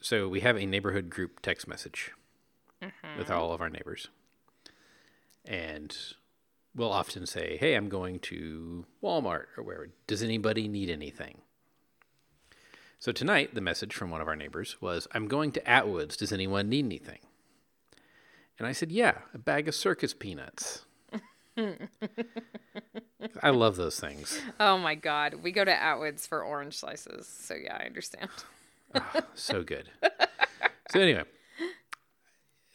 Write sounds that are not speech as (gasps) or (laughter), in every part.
So we have a neighborhood group text message mm-hmm. with all of our neighbors. And we'll often say, Hey, I'm going to Walmart or wherever. Does anybody need anything? So tonight, the message from one of our neighbors was, I'm going to Atwoods. Does anyone need anything? And I said, Yeah, a bag of circus peanuts. (laughs) I love those things. Oh my God. We go to Atwoods for orange slices. So yeah, I understand. Ah, so good. So anyway,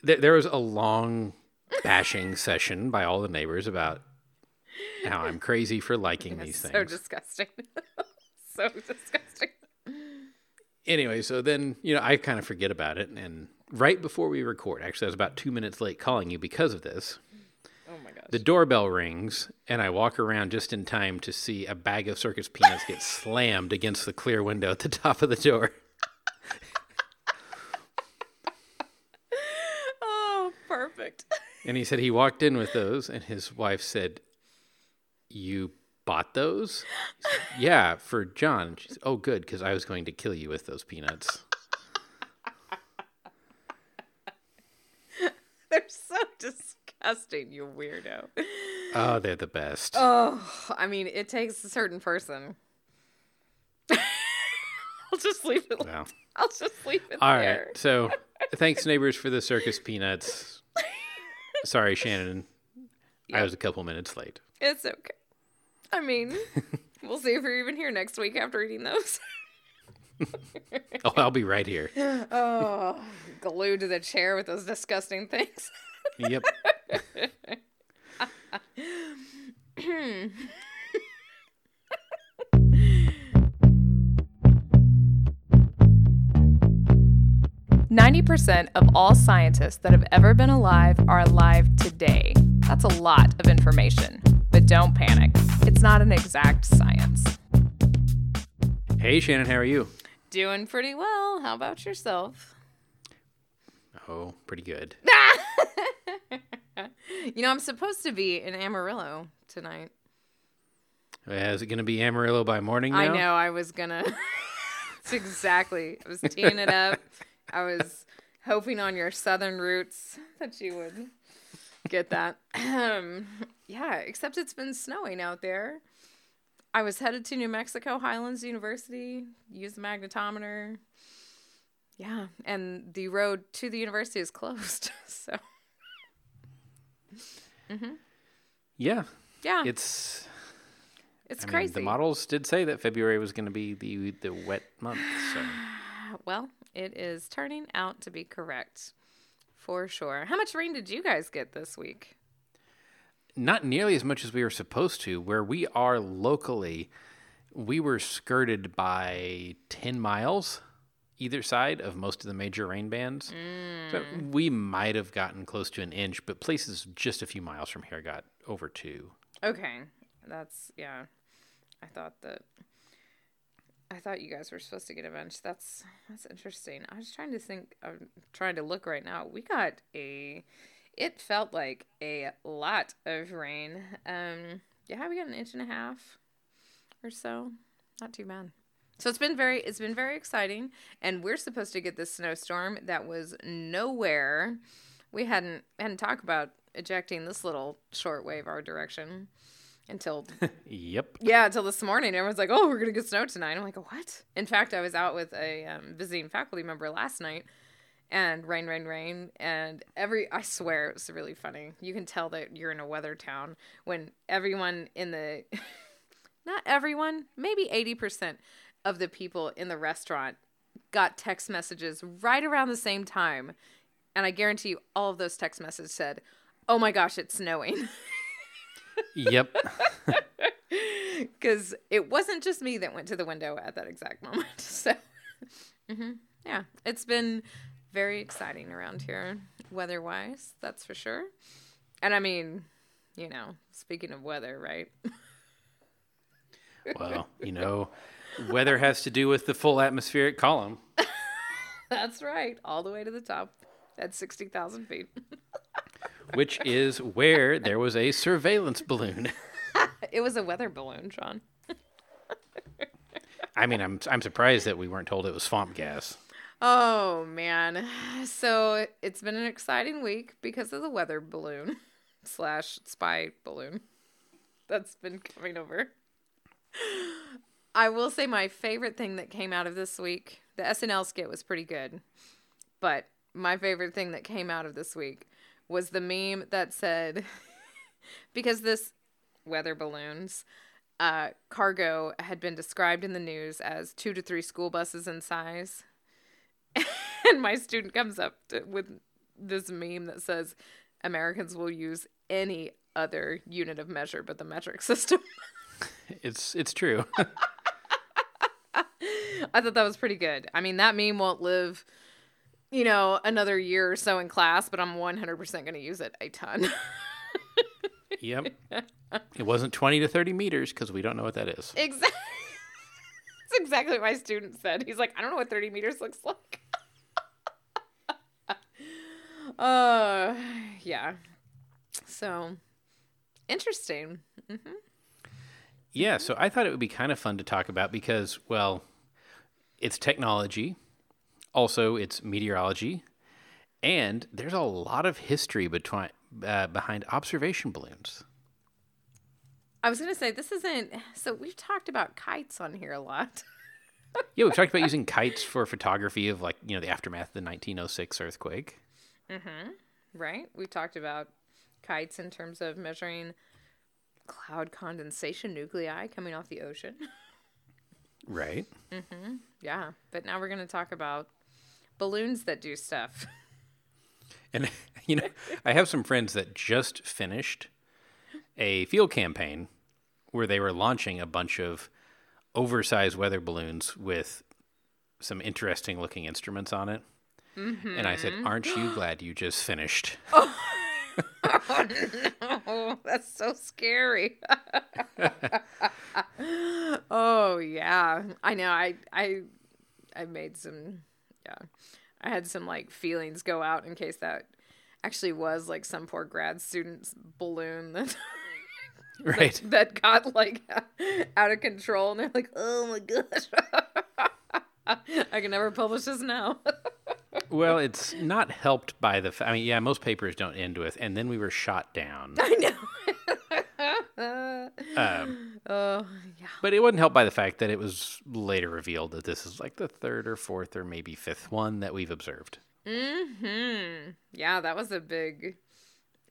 th- there was a long bashing session by all the neighbors about how I'm crazy for liking these things. so disgusting. (laughs) so disgusting. anyway, so then you know I kind of forget about it, and right before we record, actually, I was about two minutes late calling you because of this. Oh my gosh. The doorbell rings, and I walk around just in time to see a bag of circus peanuts get slammed against the clear window at the top of the door. oh, perfect. And he said he walked in with those, and his wife said, "You bought those?" Said, (laughs) yeah, for John. She said, "Oh, good, because I was going to kill you with those peanuts." (laughs) They're so disgusting, you weirdo. Oh, they're the best. Oh, I mean, it takes a certain person. (laughs) I'll just leave it. Well, I'll just leave it all right. there. So, thanks, neighbors, for the circus peanuts. Sorry, Shannon. I was a couple minutes late. It's okay. I mean, (laughs) we'll see if you're even here next week after eating those. Oh, I'll be right here. (laughs) oh, glued to the chair with those disgusting things. Yep. (laughs) (clears throat) Ninety percent of all scientists that have ever been alive are alive today. That's a lot of information. But don't panic. It's not an exact science. Hey, Shannon, how are you? Doing pretty well. How about yourself? Oh, pretty good. (laughs) You know, I'm supposed to be in Amarillo tonight. Uh, Is it going to be Amarillo by morning now? I know. I was gonna. (laughs) It's exactly. I was teeing it up. I was hoping on your southern roots that you would get that. Um, yeah. Except it's been snowing out there. I was headed to New Mexico Highlands University. Used the magnetometer. Yeah, and the road to the university is closed. (laughs) So Yeah. yeah, It's it's I mean, crazy. the models did say that February was going to be the the wet month. So (sighs) Well, it is turning out to be correct for sure. How much rain did you guys get this week? not nearly as much as we were supposed to. Where we are locally, we were skirted by ten miles either side of most of the major rain bands. Mm. So we might have gotten close to an inch, but places just a few miles from here got over two. Okay, that's yeah. I thought that. I thought you guys were supposed to get a bench. That's that's interesting. I was trying to think. I'm trying to look right now. We got a. It felt like a lot of rain. Um, yeah, we got an inch and a half or so. Not too bad. So it's been very it's been very exciting and we're supposed to get this snowstorm that was nowhere. We hadn't hadn't talked about ejecting this little shortwave our direction until (laughs) Yep. yeah, until this morning. Everyone's like, "Oh, we're gonna get snow tonight." I'm like, "What?" In fact, I was out with a um, visiting faculty member last night, and rain, rain, rain, and every I swear it was really funny. You can tell that you're in a weather town when everyone in the (laughs) not everyone, maybe 80% of the people in the restaurant got text messages right around the same time. And I guarantee you all of those text messages said, "Oh my gosh, it's snowing." (laughs) Yep. (laughs) because it wasn't just me that went to the window at that exact moment. (laughs) So, hmm yeah, it's been very exciting around here, weather wise, that's for sure. And I mean, you know, speaking of weather, right? well, you know, weather has to do with the full atmospheric column. (laughs) that's right, all the way to the top at 60,000 feet. Which is where there was a surveillance balloon. (laughs) it was a weather balloon, Sean. I mean, I'm I'm surprised that we weren't told it was swamp gas. Oh man. So it's been an exciting week because of the weather balloon (laughs) slash spy balloon that's been coming over. I will say my favorite thing that came out of this week, the SNL skit was pretty good. But my favorite thing that came out of this week was the meme that said (laughs) because this weather balloons uh, cargo had been described in the news as two to three school buses in size. (laughs) and my student comes up to, with this meme that says Americans will use any other unit of measure but the metric system. (laughs) It's it's true. I thought that was pretty good. I mean, that meme won't live, you know, another year or so in class, but I'm 100% going to use it a ton. (laughs) yep. (laughs) It wasn't 20 to 30 meters because we don't know what that is. exactly. (laughs) That's exactly what my student said. He's like, I don't know what 30 meters looks like. uh, yeah. So, interesting. Mm-hmm. Yeah, so I thought it would be kind of fun to talk about because, well, it's technology, also it's meteorology, and there's a lot of history between uh, behind observation balloons. I was going to say, this isn't. So, we've talked about kites on here a lot. yeah, we've talked about (laughs) using kites for photography of, like, you know, the aftermath of the 1906 earthquake. Mm-hmm. Right? We've talked about kites in terms of measuring cloud condensation nuclei coming off the ocean. (laughs) Right. Mm-hmm. Yeah. But now we're going to talk about balloons that do stuff. (laughs) And, (laughs) you know, I have some friends that just finished a field campaign where they were launching a bunch of oversized weather balloons with some interesting looking instruments on it. Mm-hmm. And I said, Aren't you glad you just finished? (laughs) Oh, no. That's so scary. oh yeah. I know. I I I made some yeah. I had some like feelings go out in case that actually was like some poor grad student's balloon that (laughs) right that, that got like (laughs) out of control and they're like, "Oh my gosh." (laughs) I can never publish this now. well, it's not helped by the. Fa- I mean, yeah, most papers don't end with, and then we were shot down. I know. Um, (laughs) oh, yeah. But it wasn't helped by the fact that it was later revealed that this is like the third or fourth or maybe fifth one that we've observed. Hmm. Yeah, that was a big,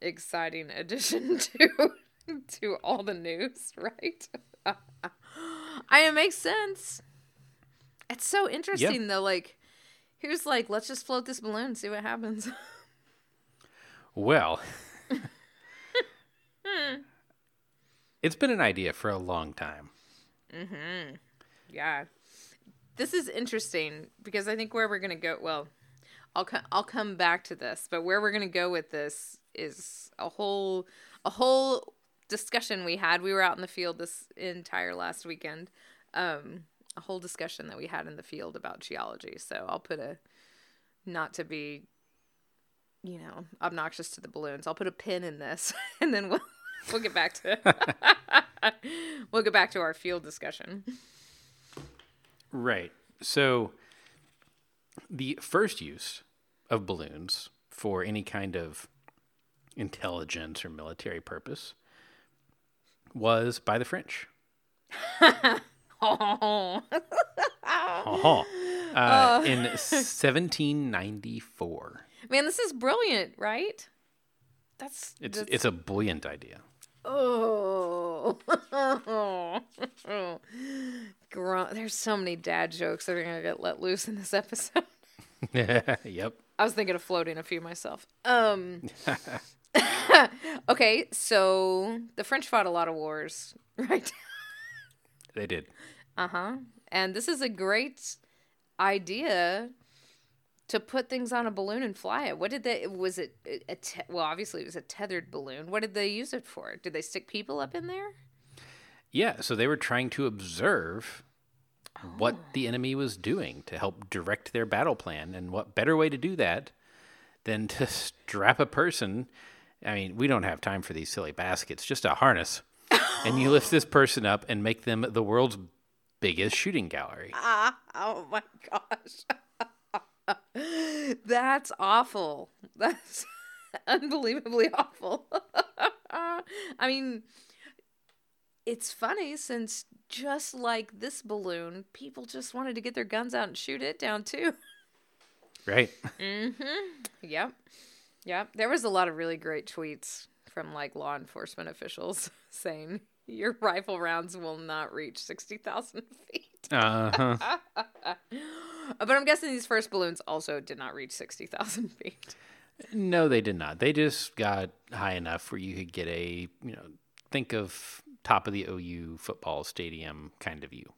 exciting addition (laughs) to to all the news, (laughs) right? I it makes sense. It's so interesting yeah. though. Like, who's like, let's just float this balloon, and see what happens. Well, it's been an idea for a long time. Mm-hmm. Yeah, this is interesting because I think where we're gonna go. Well, I'll co- I'll come back to this, but where we're gonna go with this is a whole a whole discussion we had. We were out in the field this entire last weekend. Um, a whole discussion that we had in the field about geology. So I'll put a not to be you know, obnoxious to the balloons. I'll put a pin in this (laughs) and then we'll (laughs) we'll get back to (laughs) we'll get back to our field discussion. Right. So the first use of balloons for any kind of intelligence or military purpose was by the French. (laughs) oh. uh-huh. uh, in 1794. Man, this is brilliant, right? That's it's that's... it's a brilliant idea. Oh, (laughs) there's so many dad jokes that are gonna get let loose in this episode. (laughs) (laughs) yep. I was thinking of floating a few myself. Um. okay, so the French fought a lot of wars, right? they did. Uh huh. And this is a great idea to put things on a balloon and fly it. What did they? Was it a te- well? Obviously, it was a tethered balloon. What did they use it for? Did they stick people up in there? Yeah, so they were trying to observe Oh. what the enemy was doing to help direct their battle plan, and what better way to do that than to (laughs) strap a person? I mean, we don't have time for these silly baskets. Just a harness, (laughs) and you lift this person up and make them the world's biggest shooting gallery. Ah, oh my gosh. (laughs) (laughs) That's awful. (laughs) That's unbelievably awful. (laughs) I mean, it's funny since just like this balloon, people just wanted to get their guns out and shoot it down too. Right. Mm-hmm. Yep. Yep. There was a lot of really great tweets from like law enforcement officials saying your rifle rounds will not reach 60,000 feet. Uh huh. (laughs) But I'm guessing these first balloons also did not reach 60,000 (laughs) feet. No, they did not. They just got high enough where you could get a, you know, think of top of the OU football stadium kind of view.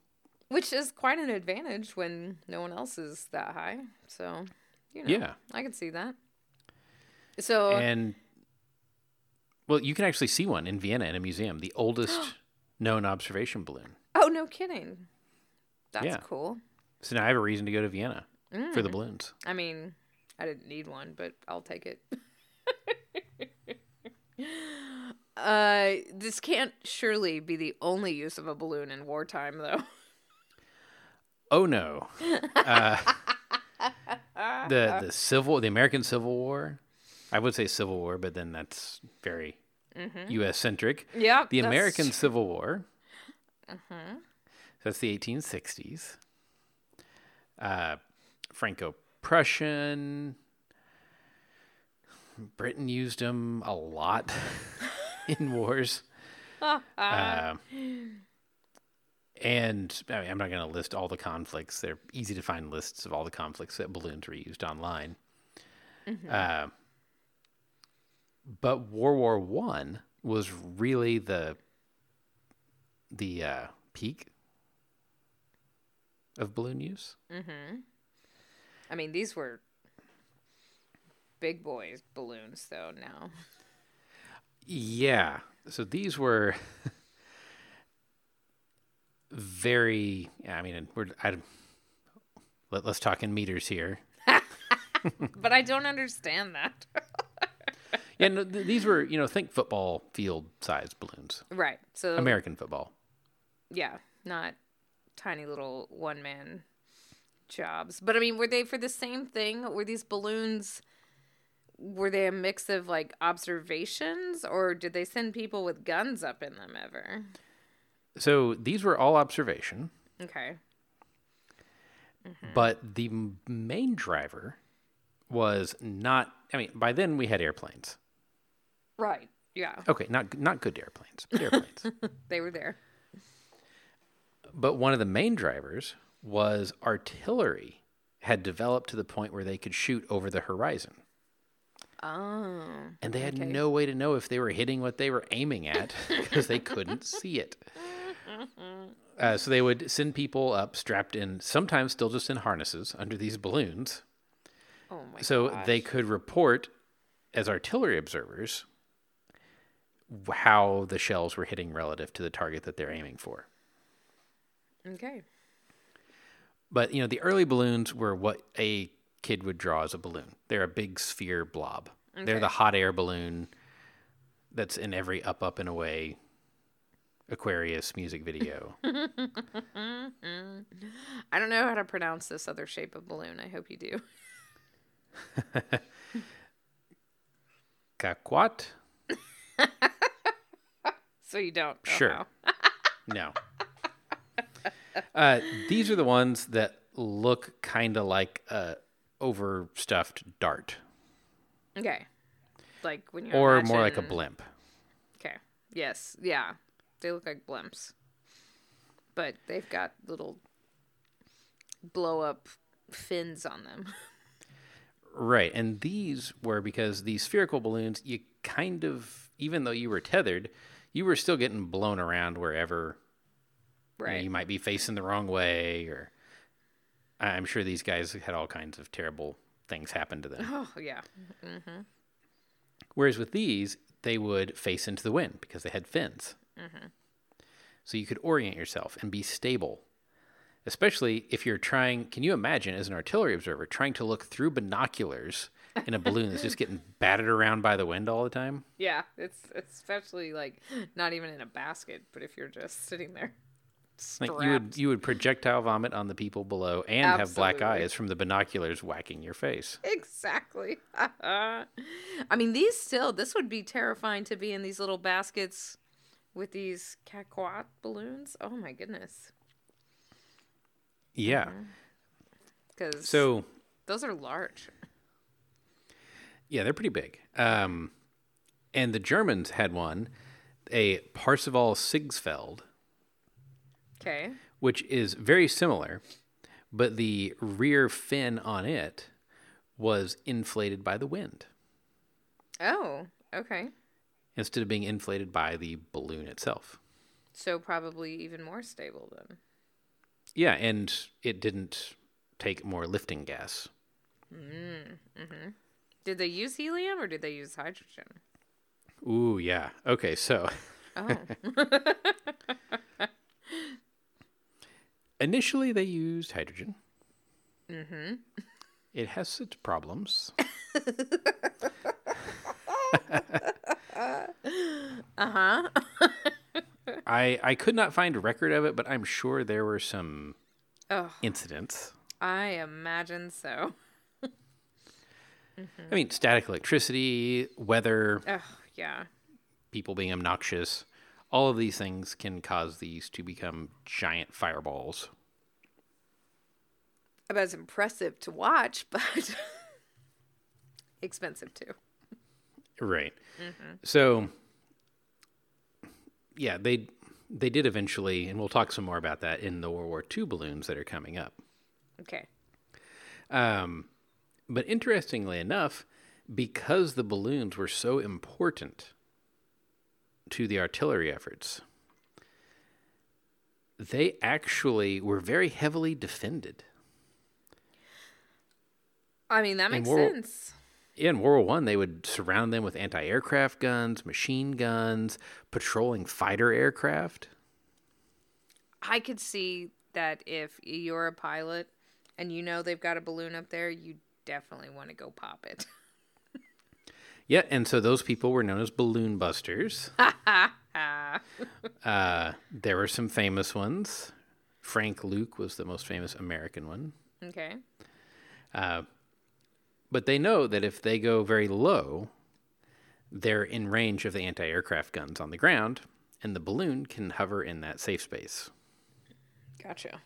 Which is quite an advantage when no one else is that high. So, you know, Yeah. I can see that. So, And well, you can actually see one in Vienna in a museum, the oldest (gasps) known observation balloon. oh, no kidding. That's Yeah. cool. So now I have a reason to go to Vienna for Mm. the balloons. I mean, I didn't need one, but I'll take it. (laughs) uh, this can't surely be the only use of a balloon in wartime, though. Oh no. Uh, the the (laughs) civil the American Civil War. I would say Civil War, but then that's very U.S. centric. Yeah, The American Civil War. That's the 1860s. Uh, Franco-Prussian. Britain used them a lot (laughs) in wars. (laughs) Um, and I mean, I'm not going to list all the conflicts. They're easy to find lists of all the conflicts that balloons were used online. Uh, but World War One was really the the uh, peak of balloon use. Mm-hmm. I mean, these were big boys balloons, though. Now, Yeah. So these were very. I mean, we're. I, let, let's talk in meters here. (laughs) but I don't understand that. (laughs) Yeah, no, th- these were, you know, think football field sized balloons. right. So, American football. yeah, not tiny little one man jobs. But I mean, were they for the same thing? Were these balloons? Were they a mix of like observations, or did they send people with guns up in them ever? So these were all observation, Okay. Mm-hmm. but the m- main driver was not. I mean, by then we had airplanes. Right. Yeah, Okay, not not good airplanes, but airplanes. (laughs) they were there. But one of the main drivers was artillery had developed to the point where they could shoot over the horizon. Oh. And they had Okay. no way to know if they were hitting what they were aiming at (laughs) because they couldn't see it. (laughs) Uh, so they would send people up strapped in, sometimes still just in harnesses under these balloons. Oh my So gosh. they could report as artillery observers how the shells were hitting relative to the target that they're aiming for. Okay. But you know, the early balloons were what a kid would draw as a balloon. They're a big sphere blob. They're the hot air balloon that's in every up up and away Aquarius music video. (laughs) (laughs) I don't know how to pronounce this other shape of balloon. I hope you do. Kakwat? (laughs) So you don't. know Sure. No. Uh, these are the ones that look kind of like a overstuffed dart, Okay. Like when you or more like a blimp. Okay. Yes. Yeah. They look like blimps, but they've got little blow up fins on them. Right. And these were because these spherical balloons, you kind of, even though you were tethered, you were still getting blown around wherever you, know, Right. you might be facing the wrong way, or I'm sure these guys had all kinds of terrible things happen to them. (laughs) oh yeah. Whereas with these, they would face into the wind because they had fins. Mm-hmm. So you could orient yourself and be stable. Especially if you're trying, can you imagine as an artillery observer trying to look through binoculars in a balloon that's just (laughs) getting battered around by the wind all the time? Yeah. It's especially like not even in a basket, but if you're just sitting there. Like you would you would projectile vomit on the people below and have black eyes from the binoculars whacking your face. Exactly. (laughs) I mean, these still, this would be terrifying to be in these little baskets with these Caquot balloons. Oh my goodness. Yeah. Mm-hmm. Because So those are large. yeah, they're pretty big. Um, and the Germans had one, a Parseval Sigsfeld, Okay. which is very similar, but the rear fin on it was inflated by the wind Oh, okay. instead of being inflated by the balloon itself. So probably even more stable then. Yeah, and it didn't take more lifting gas. Mm, hmm Did they use helium or did they use hydrogen? Ooh, yeah. Okay, so Oh, (laughs) (laughs) initially they used hydrogen. Mm-hmm. It has its problems. (laughs) uh huh. I I could not find a record of it, but I'm sure there were some Oh, incidents. I imagine so. (laughs) I mean, static electricity, weather, Oh, yeah. people being obnoxious, all of these things can cause these to become giant fireballs. About as impressive to watch, (laughs) but expensive too. Right. So, yeah, they they did eventually, and we'll talk some more about that in the World War II balloons that are coming up. Okay. Um, but interestingly enough, because the balloons were so important to the artillery efforts, they actually were very heavily defended. I mean, that makes World- sense. In World War One, they would surround them with anti-aircraft guns, machine guns, patrolling fighter aircraft. I could see that if you're a pilot and you know they've got a balloon up there, you definitely want to go pop it. (laughs) Yeah, and so those people were known as balloon busters. (laughs) uh, there were some famous ones. Frank Luke was the most famous American one. okay. But they know that if they go very low, they're in range of the anti aircraft guns on the ground, and the balloon can hover in that safe space. Gotcha.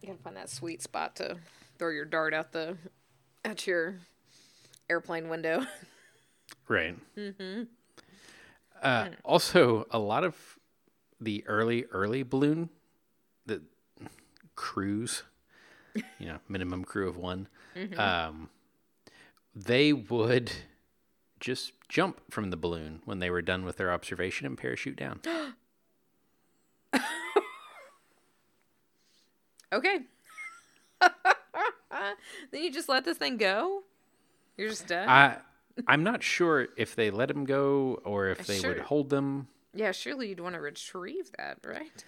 You gotta find that sweet spot to throw your dart out the at your airplane window. (laughs) Right. Mm-hmm. Uh, also, a lot of the early, early balloon, the crews, you know, (laughs) minimum crew of one, um, they would just jump from the balloon when they were done with their observation and parachute down. (gasps) okay. (laughs) then you just let this thing go? You're just done? I, I'm not sure if they let them go or if they would hold them. yeah, surely you'd want to retrieve that, right?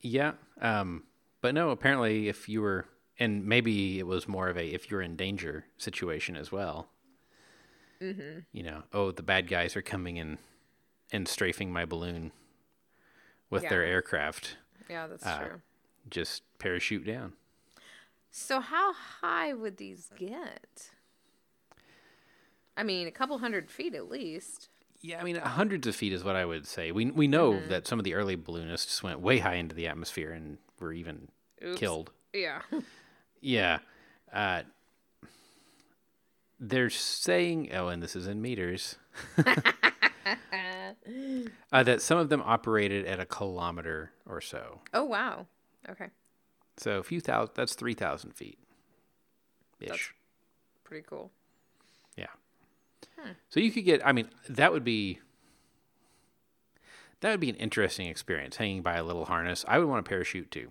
Yeah. Um, but no, apparently, if you were, and maybe it was more of a if you're in danger situation as well. Mm-hmm. You know, oh, the bad guys are coming in and strafing my balloon with their aircraft. Yeah, that's Uh, true. Just parachute down. So how high would these get? I mean, a couple hundred feet at least. Yeah, I mean, hundreds of feet is what I would say. We we know Mm-hmm. that some of the early balloonists went way high into the atmosphere and were even Oops. killed. Yeah. (laughs) Yeah. Uh, they're saying, oh, and this is in meters, (laughs) uh, that some of them operated at a kilometer or so. oh wow. Okay. So a few thousand, that's 3,000 feet ish. Pretty cool. Yeah. So you could get, I mean, that would be. That would be an interesting experience, hanging by a little harness. I would want a parachute too.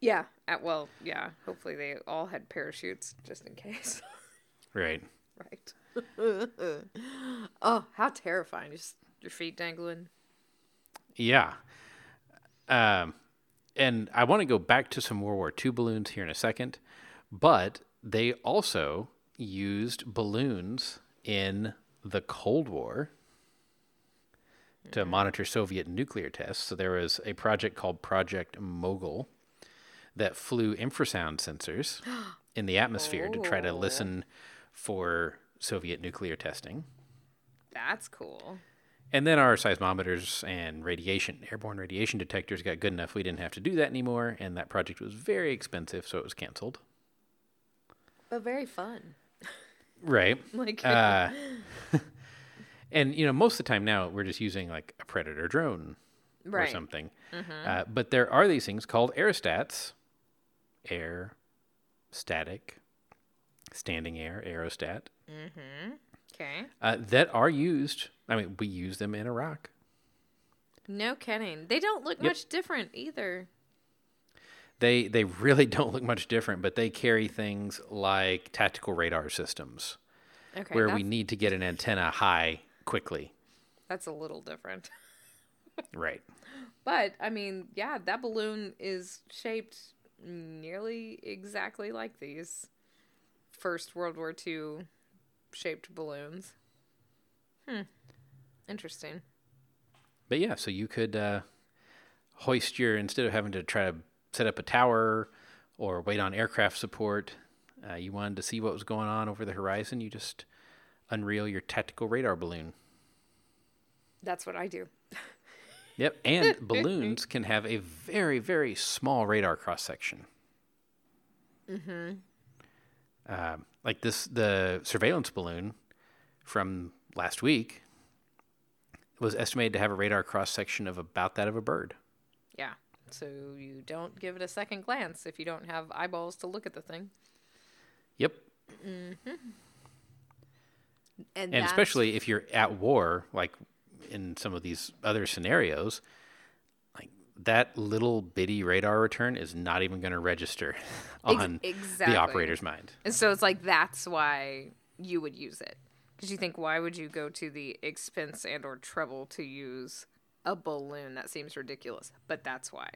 Yeah. Uh, well, yeah. Hopefully they all had parachutes just in case. (laughs) Right. right. (laughs) oh, how terrifying! Just your feet dangling. Yeah. Um, and I want to go back to some World War II balloons here in a second, but they also used balloons in the Cold War to mm-hmm. monitor Soviet nuclear tests. So there was a project called Project Mogul that flew infrasound sensors (gasps) in the atmosphere to try to Oh. listen for Soviet nuclear testing. That's cool. And then our seismometers and radiation, airborne radiation detectors got good enough we didn't have to do that anymore, and that project was very expensive, so it was canceled. But very fun. Right. (laughs) Like Uh, (laughs) and you know, most of the time now we're just using like a predator drone or right. something. Uh, but there are these things called aerostats, air, static, standing air, aerostat, Okay. uh, that are used. I mean, we use them in Iraq. No kidding. They don't look Yep. much different either. They they really (laughs) don't look much different, but they carry things like tactical radar systems, Okay. where we need to get an antenna high quickly. that's a little different. (laughs) Right. But I mean, yeah, that balloon is shaped nearly exactly like these first World War II shaped balloons. Hmm. Interesting. But yeah, so you could uh, hoist your instead of having to try to set up a tower or wait on aircraft support. Uh, you wanted to see what was going on over the horizon. You just unreel your tactical radar balloon. That's what I do. Yep, and (laughs) balloons can have a very very small radar cross section. Mm-hmm. like this, the surveillance balloon from last week was estimated to have a radar cross section of about that of a bird. Yeah. So you don't give it a second glance if you don't have eyeballs to look at the thing. Yep, mm-hmm. And, and especially if you're at war, like in some of these other scenarios, like that little bitty radar return is not even going to register (laughs) on exactly. the operator's mind. And so it's like that's why you would use it. Because you think, why would you go to the expense and or trouble to use a balloon? That seems ridiculous. But that's why.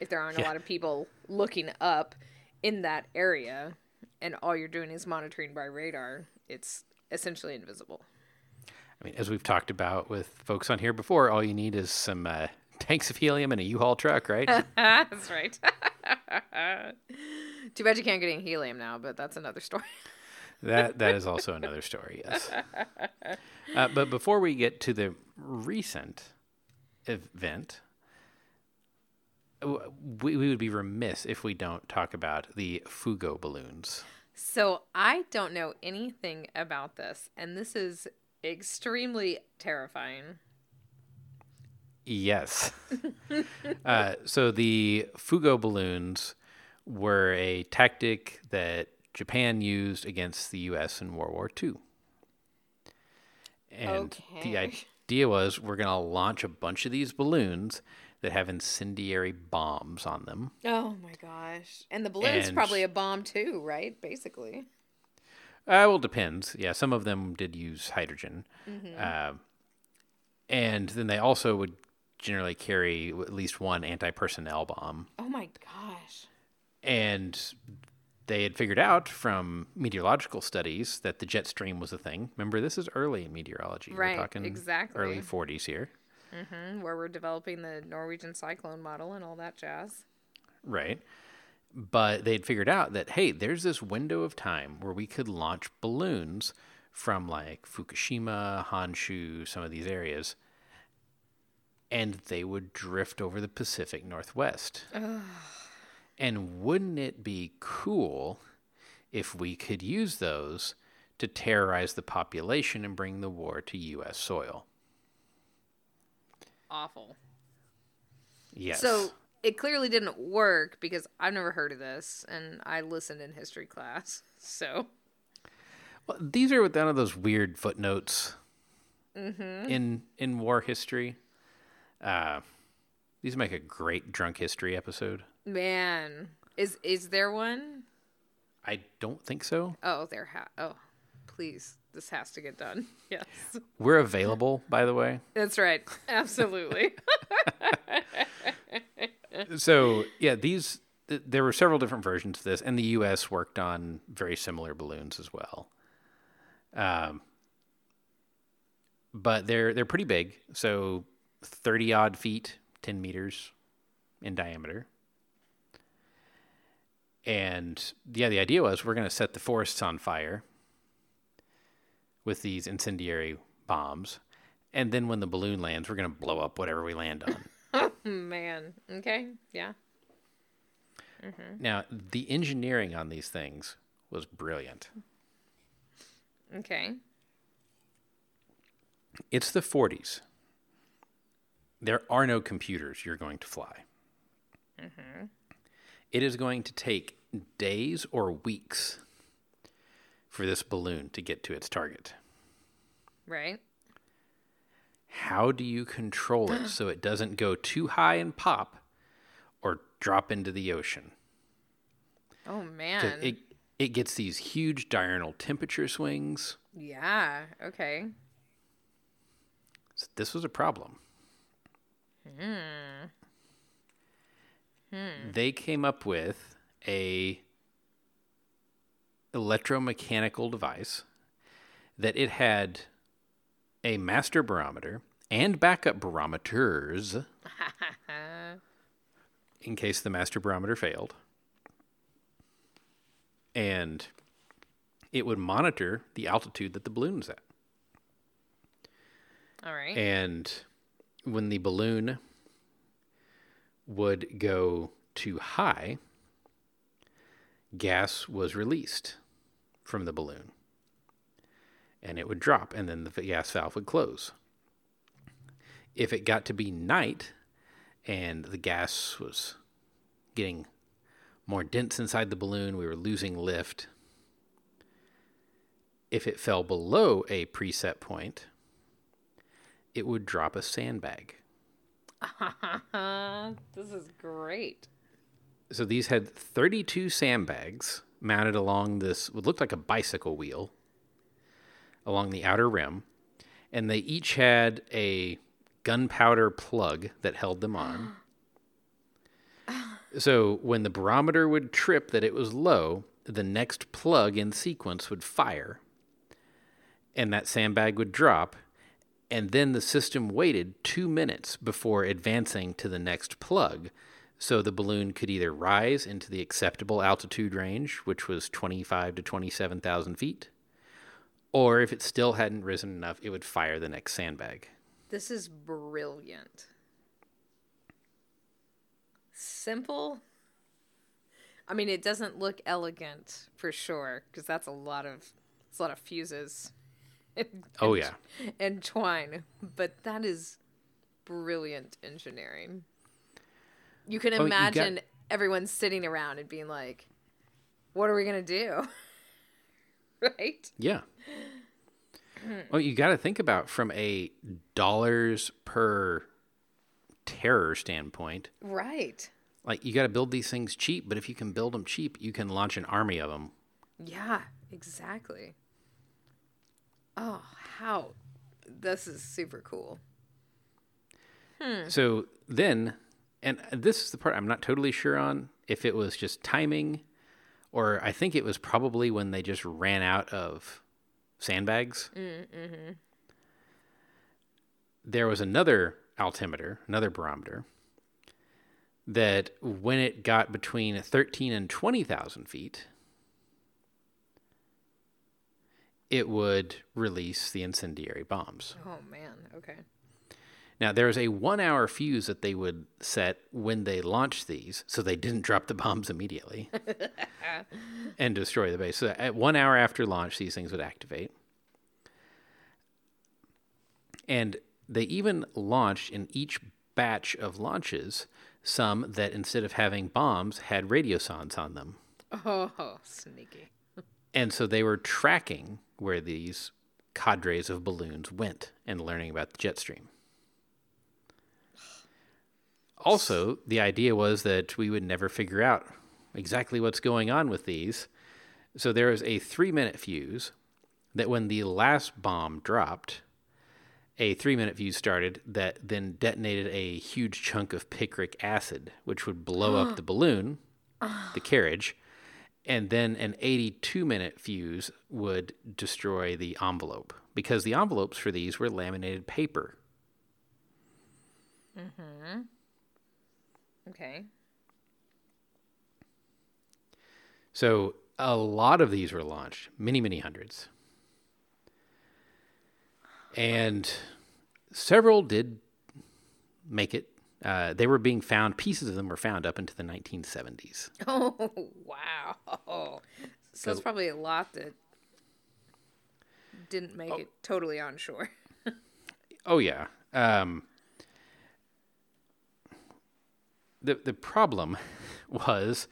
If there aren't a lot of people looking up in that area, and all you're doing is monitoring by radar, it's essentially invisible. I mean, as we've talked about with folks on here before, all you need is some uh, tanks of helium and a U-Haul truck, right? (laughs) that's right. (laughs) Too bad you can't get any helium now, but that's another story. (laughs) that that is also another story. Yes. (laughs) Uh, but before we get to the recent event, we, we would be remiss if we don't talk about the Fugo balloons. So I don't know anything about this, and this is extremely terrifying. Yes. (laughs) uh, so the Fugo balloons were a tactic that Japan used against the U.S. in World War II. And the idea was we're going to launch a bunch of these balloons that have incendiary bombs on them. Oh my gosh! And the balloon's And- probably a bomb too, right? Basically. Uh, well, depends. Yeah, some of them did use hydrogen. Uh, and then they also would generally carry at least one anti personnel bomb. Oh my gosh! And they had figured out from meteorological studies that the jet stream was a thing. Remember, this is early in meteorology. Right, We're talking exactly. early 40s here. hmm Where we're developing the Norwegian cyclone model and all that jazz. Right. But they'd figured out that, hey, there's this window of time where we could launch balloons from like Fukushima, Honshu, some of these areas, and they would drift over the Pacific Northwest. And wouldn't it be cool if we could use those to terrorize the population and bring the war to U.S. soil? Awful. Yes. So it clearly didn't work because I've never heard of this, and I listened in history class. (laughs) So Well, these are one of those weird footnotes in in war history. Uh, these make a great drunk history episode. Man, is is there one? I don't think so. Oh, there ha. Oh, please, this has to get done. (laughs) Yes, We're available, by the way. that's right. Absolutely. (laughs) So yeah, these th- there were several different versions of this, and the U.S. worked on very similar balloons as well. Um, but they're they're pretty big. So thirty odd feet, ten meters in diameter. And yeah, the idea was we're going to set the forests on fire with these incendiary bombs, and then when the balloon lands, we're going to blow up whatever we land on. (laughs) Man. Okay. Yeah. Mm-hmm. now, the engineering on these things was brilliant. Okay. It's the 40s. There are no computers you're going to fly. Mm-hmm. It is going to take days or weeks for this balloon to get to its target. Right. How do you control it so it doesn't go too high and pop or drop into the ocean? Oh, man. It, it gets these huge diurnal temperature swings. yeah. Okay. So this was a problem. Hmm. Hmm. They came up with a electromechanical device that it had a master barometer and backup barometers (laughs) in case the master barometer failed. And it would monitor the altitude that the balloon was at. All right. And when the balloon would go too high, gas was released from the balloon. And it would drop, and then the gas valve would close. If it got to be night and the gas was getting more dense inside the balloon, we were losing lift. If it fell below a preset point, it would drop a sandbag. (laughs) this is great. So these had 32 sandbags mounted along this, what looked like a bicycle wheel along the outer rim. And they each had a gunpowder plug that held them on. (gasps) so when the barometer would trip that it was low, the next plug in sequence would fire. And that sandbag would drop. And then the system waited two minutes before advancing to the next plug. So the balloon could either rise into the acceptable altitude range, which was 25 to 27,000 feet, or if it still hadn't risen enough, it would fire the next sandbag. This is brilliant. Simple. I mean, it doesn't look elegant for sure because that's a lot of it's a lot of fuses. Oh, and- Oh, yeah. and twine, but that is brilliant engineering. You can Oh, you got- imagine everyone sitting around and being like, "What are we gonna do?" (laughs) right? Yeah. Well, you got to think about from a dollars per terror standpoint. Right. Like, you got to build these things cheap, but if you can build them cheap, you can launch an army of them. Yeah, exactly. Oh, how this is super cool. Hmm. So then, and this is the part I'm not totally sure on if it was just timing, or I think it was probably when they just ran out of sandbags. Mm, mm-hmm. There was another altimeter, another barometer, that when it got between 13 and 20,000 feet, it would release the incendiary bombs. Oh man, okay. Now, there was a one hour fuse that they would set when they launched these, so they didn't drop the bombs immediately (laughs) and destroy the base. So, at one hour after launch, these things would activate. And they even launched in each batch of launches some that instead of having bombs had radiosondes on them. Oh, sneaky. And so they were tracking where these cadres of balloons went and learning about the jet stream. Also, the idea was that we would never figure out exactly what's going on with these. So there was a three minute fuse that when the last bomb dropped, a three minute fuse started that then detonated a huge chunk of picric acid, which would blow up (gasps) the balloon, the carriage, and then an 82 minute fuse would destroy the envelope because the envelopes for these were laminated paper. Mhm. Okay. So a lot of these were launched, many, many hundreds. And several did make it. Uh, they were being found, pieces of them were found up into the 1970s. (laughs) Oh wow. So it's probably a lot that didn't make it totally on shore. (laughs) Oh yeah. Um, the the problem (laughs) was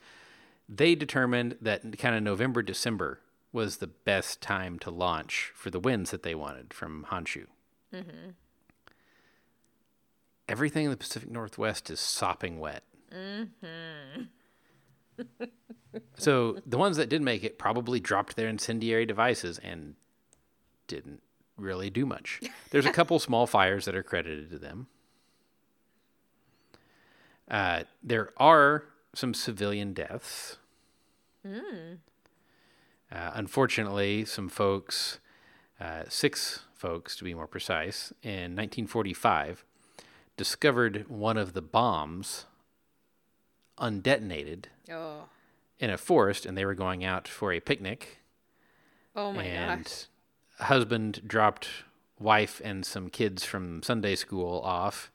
they determined that kind of November December was the best time to launch for the winds that they wanted from Honshu. Everything in the Pacific Northwest is sopping wet. (laughs) so the ones that did make it probably dropped their incendiary devices and didn't really do much. There's a couple small fires that are credited to them. Uh, there are some civilian deaths. Uh, unfortunately, some folks, uh, six folks to be more precise, in 1945, discovered one of the bombs undetonated Oh. in a forest, and they were going out for a picnic Oh my and gosh. husband dropped wife and some kids from Sunday school off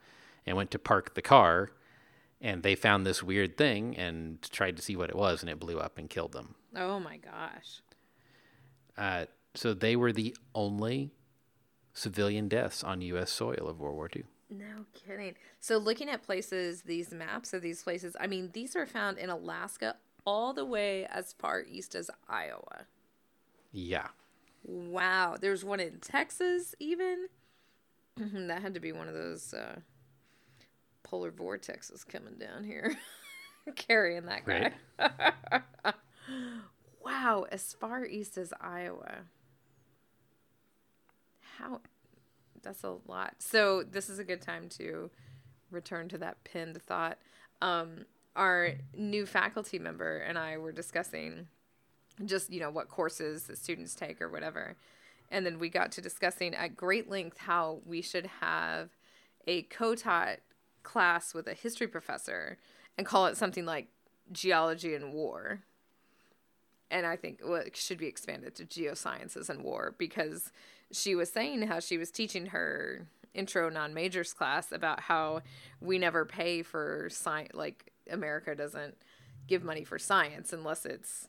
and went to park the car and they found this weird thing and tried to see what it was and it blew up and killed them. Oh my gosh. Uh, so they were the only civilian deaths on U.S. soil of World War II. No kidding. So looking at places, these maps of these places, I mean, these are found in Alaska all the way as far east as Iowa. Yeah. Wow. There's one in Texas even. (clears throat) that had to be one of those uh, polar vortexes coming down here. (laughs) Carrying that guy. Right. (laughs) Wow, as far east as Iowa. How that's a lot. So this is a good time to return to that pinned thought. Um, our new faculty member and I were discussing just you know what courses the students take or whatever, and then we got to discussing at great length how we should have a co-taught class with a history professor and call it something like geology and war and I think well, it should be expanded to geosciences and war because she was saying how she was teaching her intro non-majors class about how we never pay for science like America doesn't give money for science unless it's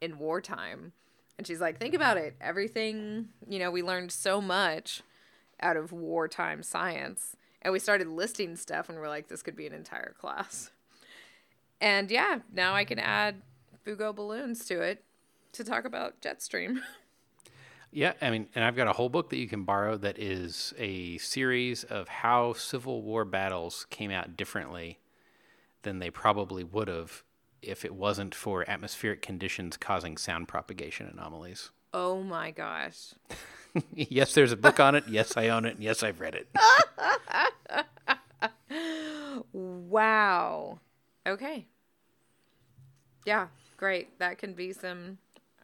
in wartime. And she's like think about it. Everything you know we learned so much out of wartime science and we started listing stuff and we're like this could be an entire class. And yeah now i can add fugo balloons to it to talk about jetstream (laughs) Yeah, I mean, and I've got a whole book that you can borrow that is a series of how Civil War battles came out differently than they probably would have if it wasn't for atmospheric conditions causing sound propagation anomalies. oh my gosh (laughs) yes, there's a book on it. Yes, I own it. and Yes, I've read it. (laughs) wow okay yeah great that can be some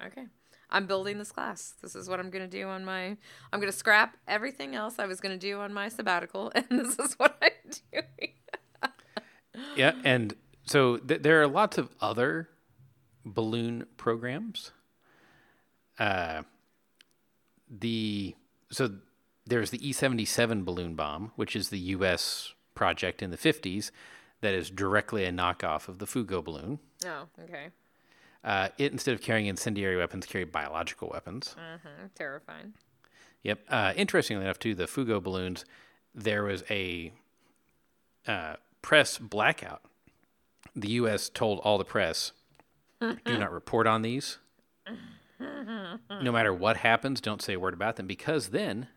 okay i'm building this class this is what i'm going to do on my i'm going to scrap everything else i was going to do on my sabbatical (laughs) and this is what i'm doing (laughs) yeah, and so th- there are lots of other balloon programs. Uh, the so there's the E-77 balloon bomb, which is the U.S. project in the 50s that is directly a knockoff of the Fugo balloon. oh okay Uh, it instead of carrying incendiary weapons, carried biological weapons. hmm terrifying Yep. Uh, interestingly enough, too, the Fugo balloons, there was a uh, press blackout. The U.S. told all the press, do not report on these. (laughs) No matter what happens, don't say a word about them because then,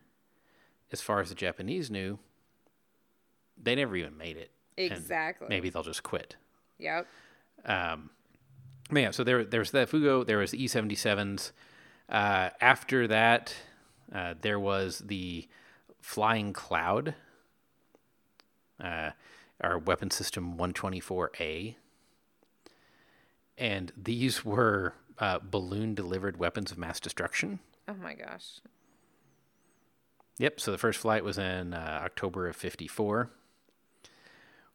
as far as the Japanese knew, they never even made it. and exactly Maybe they'll just quit. yep Um, yeah, so there, there was the Fugo, there was the E-77s. Uh, after that, uh, there was the Flying Cloud, uh, our weapon system 124A. and these were uh, balloon delivered weapons of mass destruction. Oh my gosh. Yep. So the first flight was in uh, October of '54,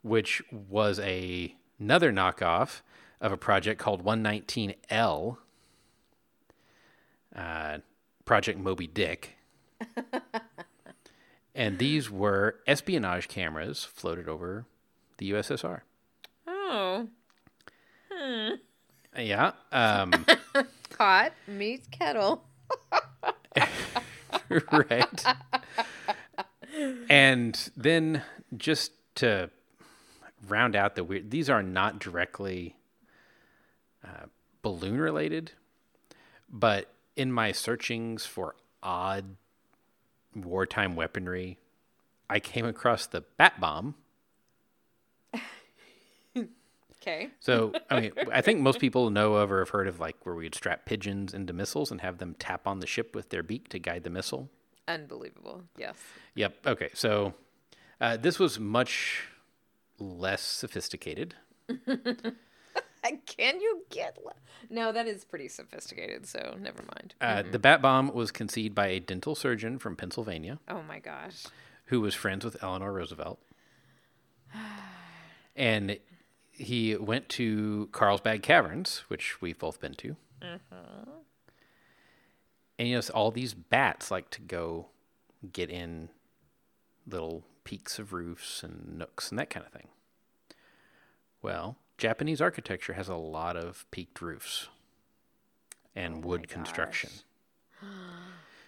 which was a another knockoff of a project called 119L, uh, Project Moby Dick. (laughs) and these were espionage cameras floated over the USSR. Oh. Yeah. Um, (laughs) Pot meets kettle. (laughs) right. and then just to round out the weird, these are not directly uh, balloon related, but in my searchings for odd wartime weaponry, I came across the bat bomb. Okay. So, I mean, I think most people know of or have heard of like where we'd strap pigeons into missiles and have them tap on the ship with their beak to guide the missile. Unbelievable. Yes. Yep. Okay. So uh, this was much less sophisticated. (laughs) (laughs) Can you get? Le- no, that is pretty sophisticated. So never mind. Uh, The bat bomb was conceived by a dental surgeon from Pennsylvania oh my gosh. who was friends with Eleanor Roosevelt. (sighs) And he went to Carlsbad Caverns, which we've both been to. And you know, all these bats like to go get in little peaks of roofs and nooks and that kind of thing. Well, Japanese architecture has a lot of peaked roofs and wood construction. (gasps)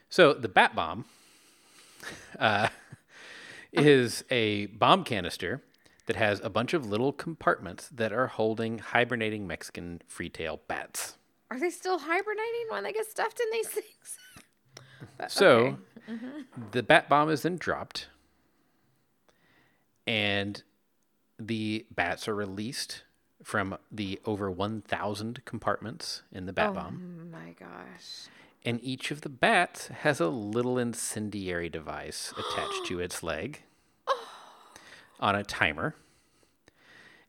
So the bat bomb (laughs) uh, (laughs) is a bomb canister that has a bunch of little compartments that are holding hibernating Mexican free-tail bats. Are they still hibernating when they get stuffed in these (laughs) things? But- So okay. the bat bomb is then dropped, and the bats are released from the over 1,000 compartments in the bat Oh bomb. Oh my gosh. And each of the bats has a little incendiary device (gasps) attached to its leg oh. on a timer.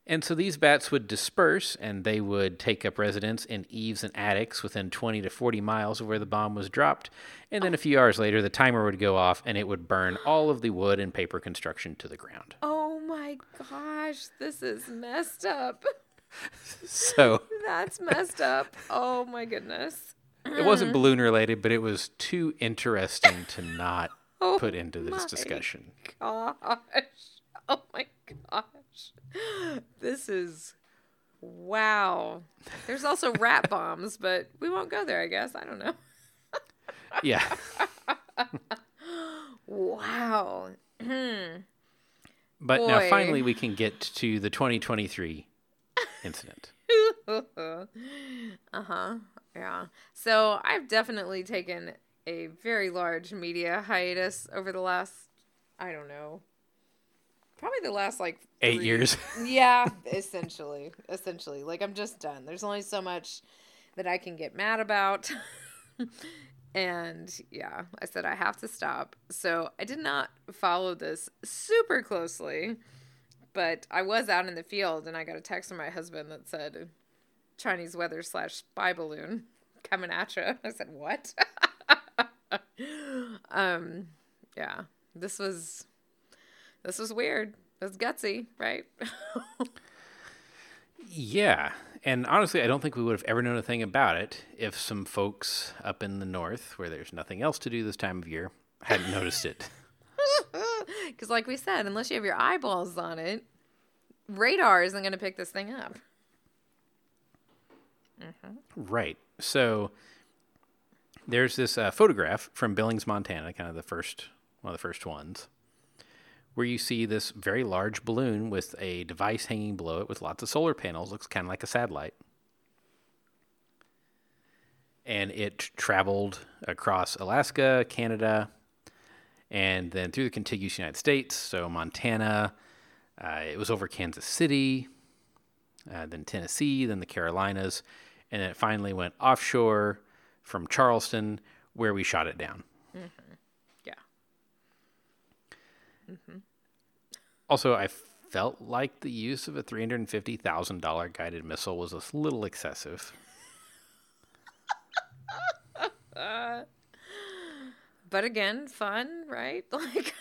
And so these bats would disperse and they would take up residence in eaves and attics within 20 to 40 miles of where the bomb was dropped. And then a few hours later, the timer would go off and it would burn (gasps) all of the wood and paper construction to the ground. Oh my gosh. This is messed up. (laughs) (laughs) So That's messed up. Oh my goodness. it wasn't balloon related, but it was too interesting to not (laughs) Oh put into this my discussion. Gosh. Oh my gosh. This is wow. There's also rat (laughs) bombs, but we won't go there, I guess. I don't know. Yeah. Wow. Hmm. But now finally we can get to the 2023 incident. (laughs) Uh-huh. Yeah. So I've definitely taken a very large media hiatus over the last I don't know. Probably the last like Eight three- years. (laughs) yeah, essentially. Essentially. Like I'm just done. There's only so much that I can get mad about. (laughs) and yeah, I said I have to stop. So I did not follow this super closely, but I was out in the field and I got a text from my husband that said Chinese weather slash spy balloon (laughs) coming at you. (laughs) I said, what? (laughs) um, yeah, this was, this was weird. That's gutsy, right? Yeah. And honestly, I don't think we would have ever known a thing about it if some folks up in the north, where there's nothing else to do this time of year, hadn't noticed it. (laughs) Because, like we said, unless you have your eyeballs on it, radar isn't going to pick this thing up. Right. So there's this uh, photograph from Billings, Montana, kind of the first one of the first ones, where you see this very large balloon with a device hanging below it with lots of solar panels. Looks kind of like a satellite. And it traveled across Alaska, Canada, and then through the contiguous United States. So Montana, uh, it was over Kansas City, uh, then Tennessee, then the Carolinas, and then it finally went offshore from Charleston, where we shot it down. Yeah. Also, I felt like the use of a $350,000 guided missile was a little excessive. (laughs) But again, fun, right? (laughs) Like,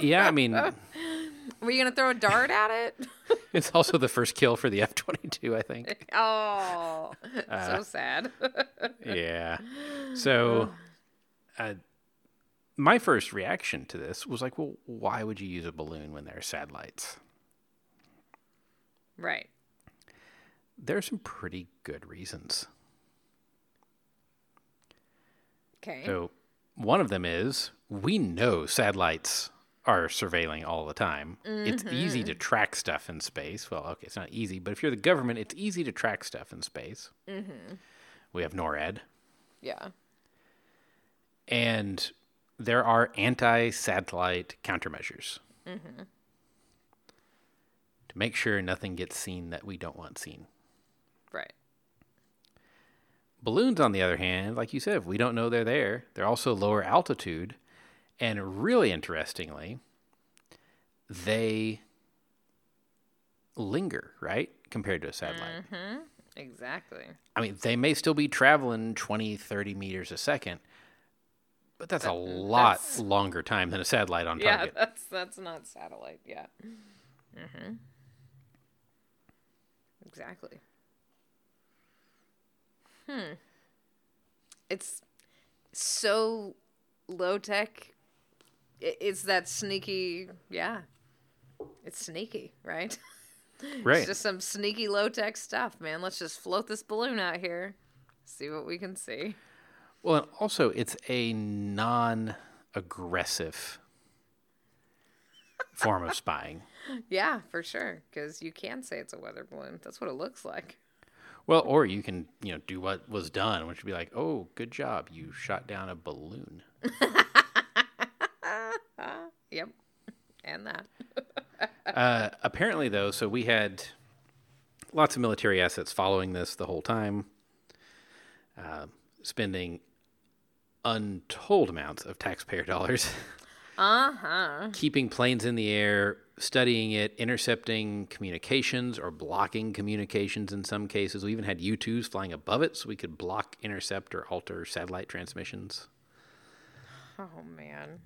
Yeah, I mean, (laughs) were you gonna throw a dart at it? (laughs) it's also the first kill for the F 22, I think. Oh, Uh, so sad. Yeah. So, uh, my first reaction to this was like, well, why would you use a balloon when there are satellites? right. There are some pretty good reasons. Okay. So, one of them is we know satellites are surveilling all the time. It's easy to mm-hmm. track stuff in space. Well, okay, it's not easy, but if you're the government, it's easy to track stuff in space. Mm-hmm. We have NORAD, yeah. and there are anti satellite countermeasures mm-hmm. to make sure nothing gets seen that we don't want seen. Balloons, on the other hand, like you said, if we don't know they're there, they're also lower altitude. And really interestingly, they linger, right? Compared to a satellite. Exactly. I mean, they may still be traveling 20, 30 meters a second, but that's a lot that's- longer time than a satellite on top. Yeah, target. that's that's not satellite. Yeah. Mm-hmm. Exactly. Hmm. It's so low tech. It's that sneaky. Yeah. It's sneaky, right? (laughs) right. It's just some sneaky low tech stuff, man. Let's just float this balloon out here, see what we can see. Well, and also, it's a non aggressive form of spying. (laughs) Yeah, for sure. Because you can say it's a weather balloon. That's what it looks like. Well, or you can, you know, do what was done, which would be like, oh, good job. You shot down a balloon. (laughs) Yep. And that. (laughs) Uh, apparently, though, so we had lots of military assets following this the whole time, uh, spending untold amounts of taxpayer (laughs) dollars, Uh huh. keeping planes in the air, studying it, intercepting communications or blocking communications in some cases. We even had U 2s flying above it so we could block, intercept, or alter satellite transmissions. Oh, man.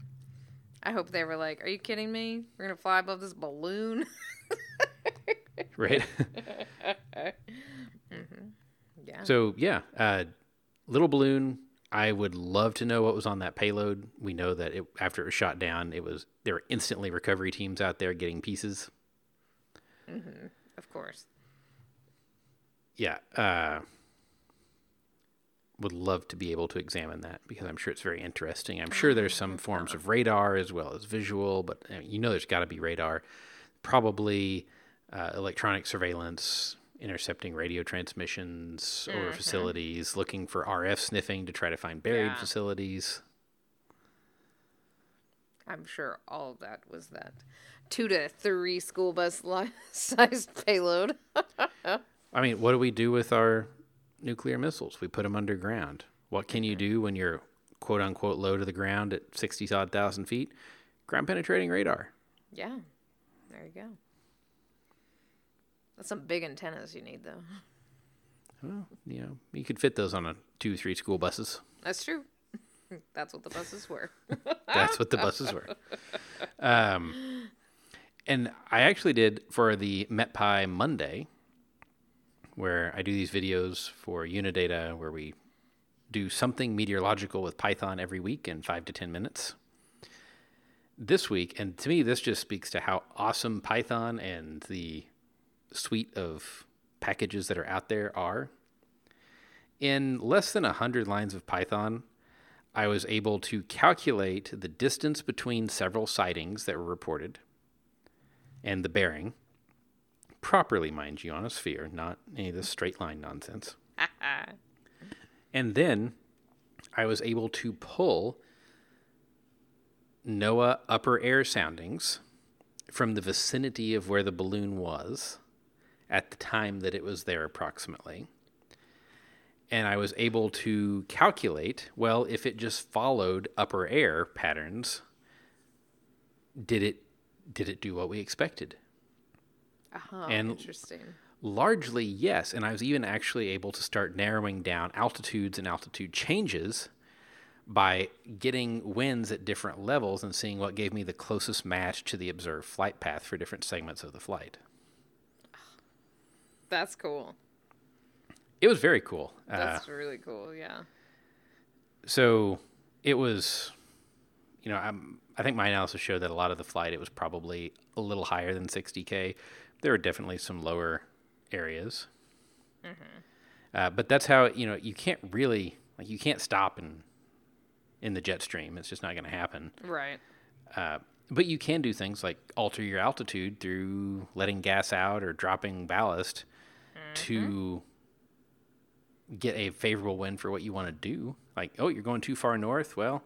I hope they were like, Are you kidding me? We're going to fly above this balloon? (laughs) Right? (laughs) yeah. So yeah, uh, little balloon. I would love to know what was on that payload. We know that it, after it was shot down, it was there were instantly recovery teams out there getting pieces. of course. Yeah, uh, would love to be able to examine that because I'm sure it's very interesting. I'm sure there's some forms of radar as well as visual, but uh, you know there's got to be radar. Probably uh, electronic surveillance, intercepting radio transmissions over mm-hmm. facilities, looking for RF sniffing to try to find buried Yeah. facilities. I'm sure all of that was that two to three school bus (laughs) li- sized payload. (laughs) I mean, what do we do with our nuclear missiles? We put them underground. What can you mm-hmm. do when you're quote unquote low to the ground at 60 odd thousand feet? Ground penetrating radar. yeah. There you go. That's some big antennas you need, though. Well, you know, you could fit those on a two, three school buses. That's true. (laughs) That's what the buses were. (laughs) That's what the buses were. Um, and I actually did for the MetPy Monday, where I do these videos for Unidata, where we do something meteorological with Python every week in five to 10 minutes. This week, and to me, this just speaks to how awesome Python and the suite of packages that are out there are. In less than 100 lines of Python, I was able to calculate the distance between several sightings that were reported and the bearing properly, mind you, on a sphere, not any of this straight line nonsense. (laughs) and then I was able to pull NOAA upper air soundings from the vicinity of where the balloon was at the time that it was there, approximately and I was able to calculate well if it just followed upper air patterns did it did it do what we expected Uh-huh, And- interesting. Largely, yes. And I was even actually able to start narrowing down altitudes and altitude changes by getting winds at different levels and seeing what gave me the closest match to the observed flight path for different segments of the flight. That's cool. It was very cool. Uh, That's really cool. Yeah. so it was, you know, I'm, I think my analysis showed that a lot of the flight, it was probably a little higher than 60K. There were definitely some lower areas. Uh, but that's how, you know, you can't really, like, you can't stop in, in the jet stream. It's just not going to happen. Right. Uh, but you can do things like alter your altitude through letting gas out or dropping ballast to mm-hmm. get a favorable wind for what you want to do. Like, oh, you're going too far north. Well,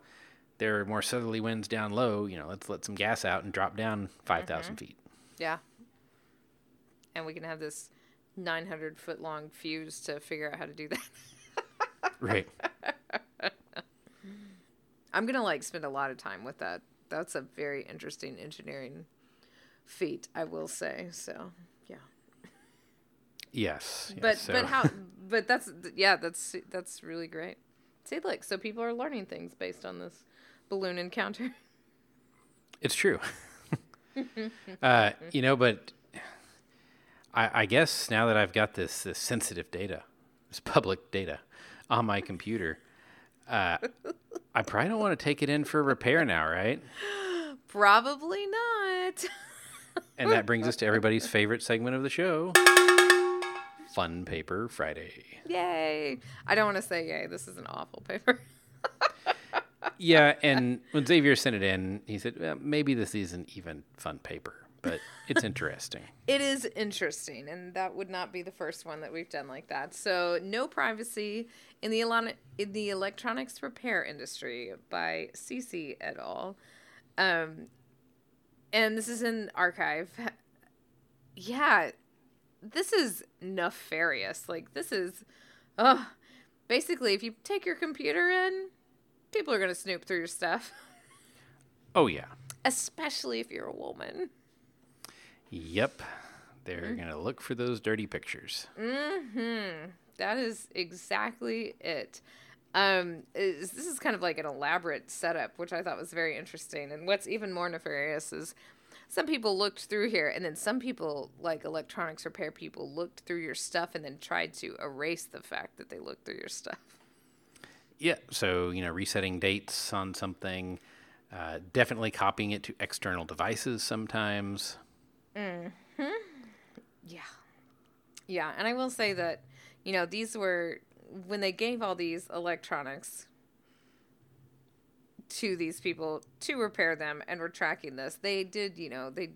there are more southerly winds down low. You know, let's let some gas out and drop down 5,000 mm-hmm. feet. Yeah. And we can have this 900 foot long fuse to figure out how to do that. (laughs) Right. I'm going to like spend a lot of time with that. That's a very interesting engineering feat, I will say. So. Yes. yes. But So- but how but that's yeah, that's that's really great. See, look, so people are learning things based on this balloon encounter. (laughs) It's true. (laughs) uh, you know, but I, I guess now that I've got this, this sensitive data, this public data on my computer, uh, I probably don't want to take it in for repair now, right? (gasps) Probably not. And that brings us to everybody's favorite segment of the show Fun Paper Friday. Yay. I don't want to say yay. This is an awful paper. (laughs) Yeah, and when Xavier sent it in, he said, well, maybe this isn't even fun paper, but it's (laughs) interesting. It is interesting, and that would not be the first one that we've done like that. So, no privacy in the elon- in the electronics repair industry by Ceci et al. Um, and this is in arXiv. Yeah, this is nefarious. Like this is, oh, basically, if you take your computer in, people are gonna snoop through your stuff, Oh, yeah. especially if you're a woman. Yep. They're going to look for those dirty pictures. Mm-hmm. That is exactly it. Um, is, this is kind of like an elaborate setup, which I thought was very interesting. And what's even more nefarious is some people looked through here, and then some people, like electronics repair people, looked through your stuff and then tried to erase the fact that they looked through your stuff. Yeah. So, you know, resetting dates on something, uh, definitely copying it to external devices sometimes. hmm Yeah. Yeah, and I will say that, you know, these were when they gave all these electronics to these people to repair them and were tracking this, they did, you know, they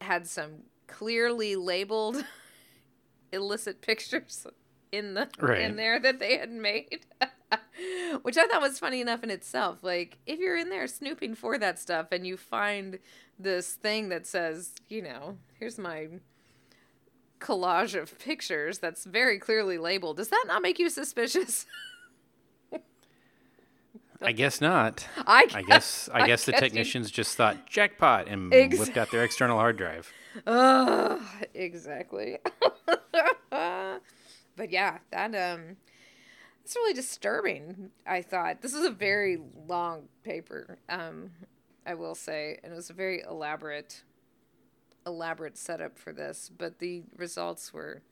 had some clearly labeled (laughs) illicit pictures in the Right. in there that they had made. (laughs) Which I thought was funny enough in itself. Like, if you're in there snooping for that stuff and you find this thing that says, you know, here's my collage of pictures that's very clearly labeled, does that not make you suspicious? (laughs) I guess not. I I guess I guess the guess you- technicians just thought jackpot and whipped out their external hard drive. Ugh, (laughs) exactly. (laughs) but yeah, that um it's really disturbing, I thought. This is a very long paper, um, I will say, and it was a very elaborate elaborate setup for this, but the results were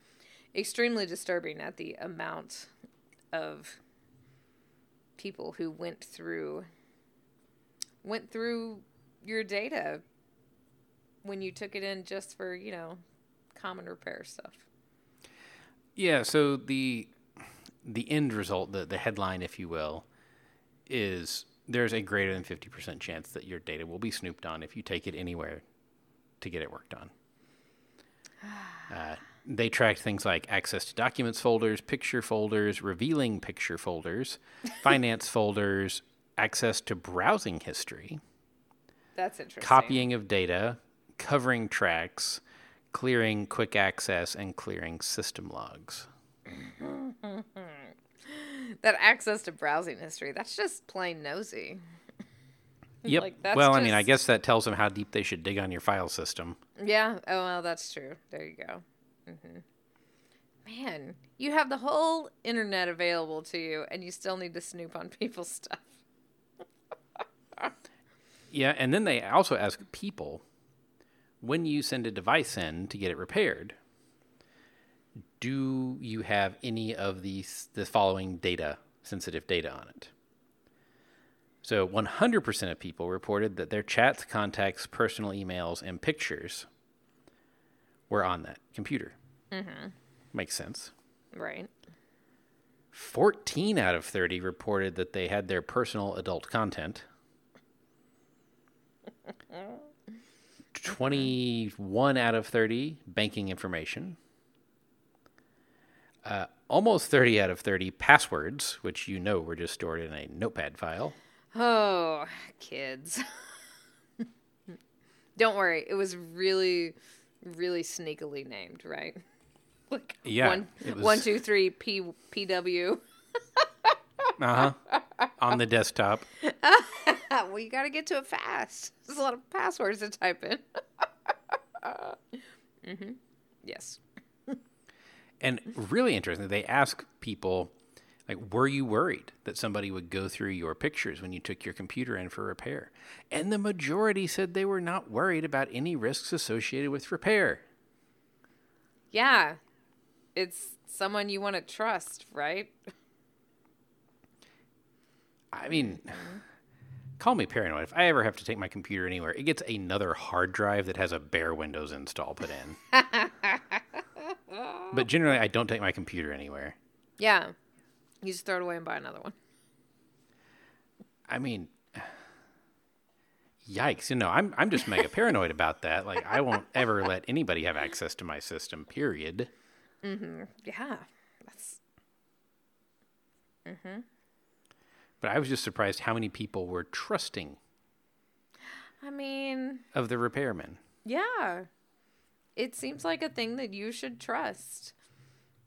extremely disturbing at the amount of people who went through went through your data when you took it in just for you know common repair stuff Yeah, so the the end result, the the headline, if you will, is there's a greater than fifty percent chance that your data will be snooped on if you take it anywhere to get it worked on. (sighs) Uh, they tracked things like access to documents folders, picture folders, revealing picture folders, (laughs) finance folders, access to browsing history, that's interesting copying of data, covering tracks, clearing quick access, and clearing system logs. (laughs) that access to browsing history that's just plain nosy (laughs) Yep. Like, that's well, I mean, I guess that tells them how deep they should dig on your file system. Yeah. Oh well, that's true. There you go. Hmm Man, you have the whole internet available to you, and you still need to snoop on (laughs) people's stuff. Yeah, and then they also ask people when you send a device in to get it repaired, do you have any of these the following data, sensitive data on it? So 100% of people reported that their chats, contacts, personal emails, and pictures were on that computer. Mm-hmm. Makes sense. Right. 14 out of 30 reported that they had their personal adult content. (laughs) 21 out of 30 banking information. Uh, almost 30 out of 30 passwords, which you know were just stored in a notepad file. Oh, kids. (laughs) Don't worry. It was really, really sneakily named, right? (laughs) Like Yeah, one, was- one, two, three, P, PW. (laughs) Uh huh. on the desktop. (laughs) well, you got to get to it fast. There's a lot of passwords to type in. hmm Yes. And really interesting, they ask people, like, were you worried that somebody would go through your pictures when you took your computer in for repair? And the majority said they were not worried about any risks associated with repair. Yeah. It's someone you want to trust, right? I mean, (sighs) call me paranoid. If I ever have to take my computer anywhere, it gets another hard drive that has a bare Windows install put in. (laughs) but generally, I don't take my computer anywhere. Yeah. You just throw it away and buy another one. I mean, yikes! You know, I'm I'm just mega (laughs) paranoid about that. Like, I won't ever let anybody have access to my system. Period. Mm-hmm. Yeah. That's But I was just surprised how many people were trusting I mean, of the repairman. yeah. It seems like a thing that you should trust.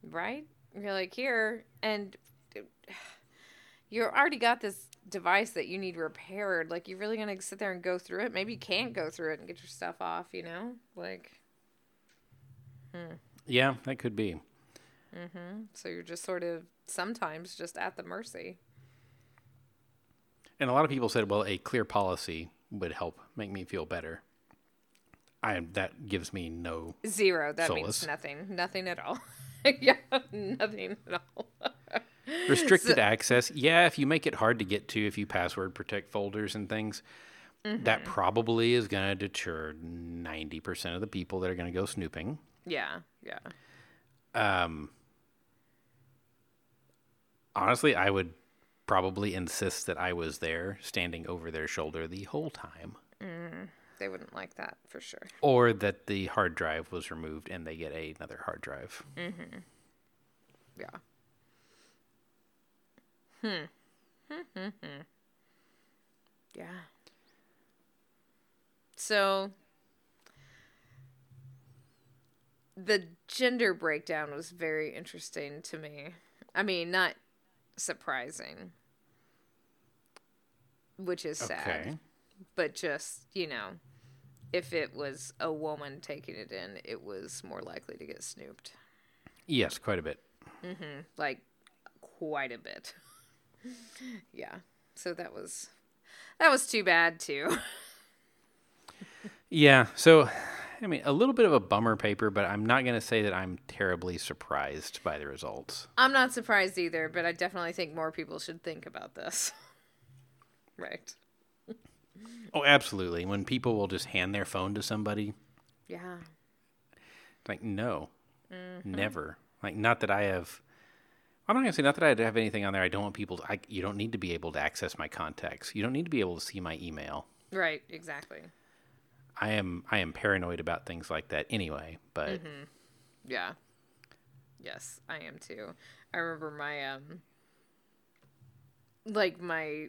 Right? You're like, here and (sighs) you already got this device that you need repaired. Like you're really going to sit there and go through it? Maybe you can't go through it and get your stuff off, you know? Like hmm. Yeah, that could be. Mm-hmm. so you're just sort of sometimes just at the mercy. And a lot of people said, well, a clear policy would help make me feel better. I that gives me no. Zero. That Solace. means nothing. Nothing at all. (laughs) yeah, nothing at all. (laughs) Restricted (laughs) access. Yeah, if you make it hard to get to, if you password protect folders and things, that probably is going to deter 90% of the people that are going to go snooping. yeah, yeah. Um, honestly, I would probably insist that I was there standing over their shoulder the whole time. Mm, They wouldn't like that for sure. Or that the hard drive was removed and they get another hard drive. Yeah. Hmm. Hmm, hmm, hmm. Yeah. So the gender breakdown was very interesting to me. I mean, not surprising, which is sad. Okay. but just you know if it was a woman taking it in it was more likely to get snooped Yes, quite a bit. Mm-hmm. like quite a bit yeah so that was that was too bad too (laughs) Yeah. So, I mean, a little bit of a bummer paper, but I'm not going to say that I'm terribly surprised by the results. i'm not surprised either but i definitely think more people should think about this (laughs) right Oh, absolutely. When people will just hand their phone to somebody, yeah like, no, mm-hmm. never. Like, not that I have. I'm not going to say not that I have anything on there. I don't want people to. I, you don't need to be able to access my contacts. You don't need to be able to see my email. right exactly I am I am paranoid about things like that anyway. But Yeah. Yes, I am too. I remember my um like my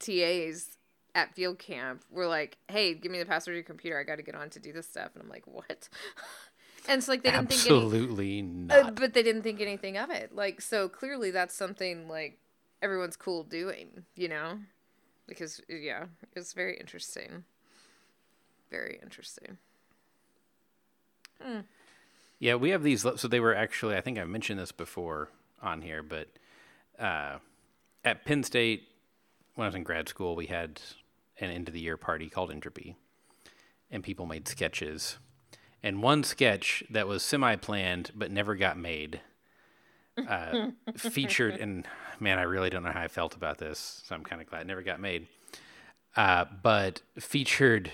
TAs at field camp were like, "Hey, give me the password to your computer. I got to get on to do this stuff." And I'm like, "What?" (laughs) and it's like they didn't think any absolutely uh, not. but they didn't think anything of it. Like so clearly that's something like everyone's cool doing, you know? because yeah, it's very interesting. Very interesting. Yeah, we have these. So they were actually, I think I mentioned this before on here, but uh, at Penn State, when I was in grad school, we had an end of the year party called Entropy, and people made sketches. And one sketch that was semi planned but never got made uh, featured, and man, I really don't know how I felt about this, so I'm kind of glad it never got made. Uh, but featured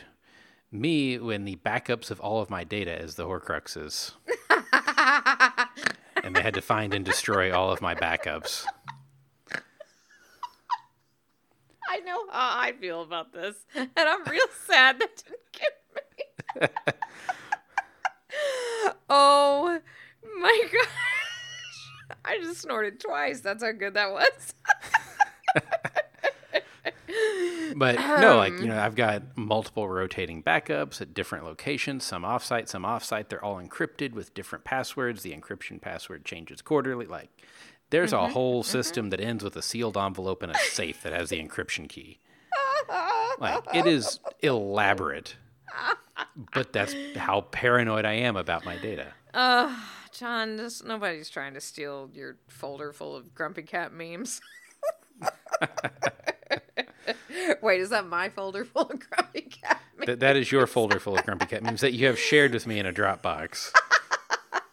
me when the backups of all of my data as the Horcruxes. (laughs) and they had to find and destroy all of my backups. I know how I feel about this, and I'm real sad that didn't get me. (laughs) (laughs) oh my gosh! I just snorted twice. That's how good that was. (laughs) But no, like, um. you know, I've got multiple rotating backups at different locations, some offsite, some offsite. They're all encrypted with different passwords. The encryption password changes quarterly. Like, there's a mm-hmm, whole mm-hmm. system that ends with a sealed envelope in a safe that has the encryption key. (laughs) Like, it is elaborate. But that's how paranoid I am about my data. John, just, nobody's trying to steal your folder full of Grumpy Cat memes. (laughs) Wait, is that my folder full of Grumpy Cat memes? That, that is your folder full of Grumpy Cat memes that you have shared with me in a Dropbox.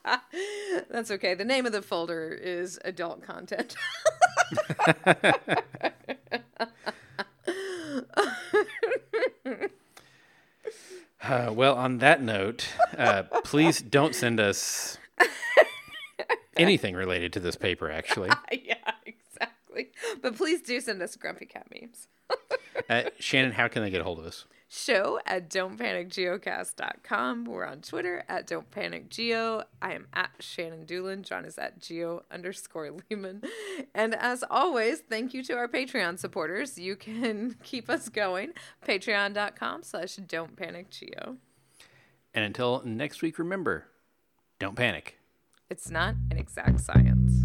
(laughs) That's okay. The name of the folder is adult content. (laughs) Uh, well, on that note, uh, please don't send us anything related to this paper, actually. (laughs) yeah, exactly. But please do send us Grumpy Cat memes. (laughs) Uh, Shannon, how can they get a hold of us? Show at don'tpanicgeocast.com. We're on Twitter at Don't Panic Geo. I am at Shannon Dulin. John is at Geo underscore Leeman. And as always, thank you to our Patreon supporters. You can (laughs) keep us going. Patreon.com slash Don't Panic Geo. And until next week, remember don't panic. It's not an exact science.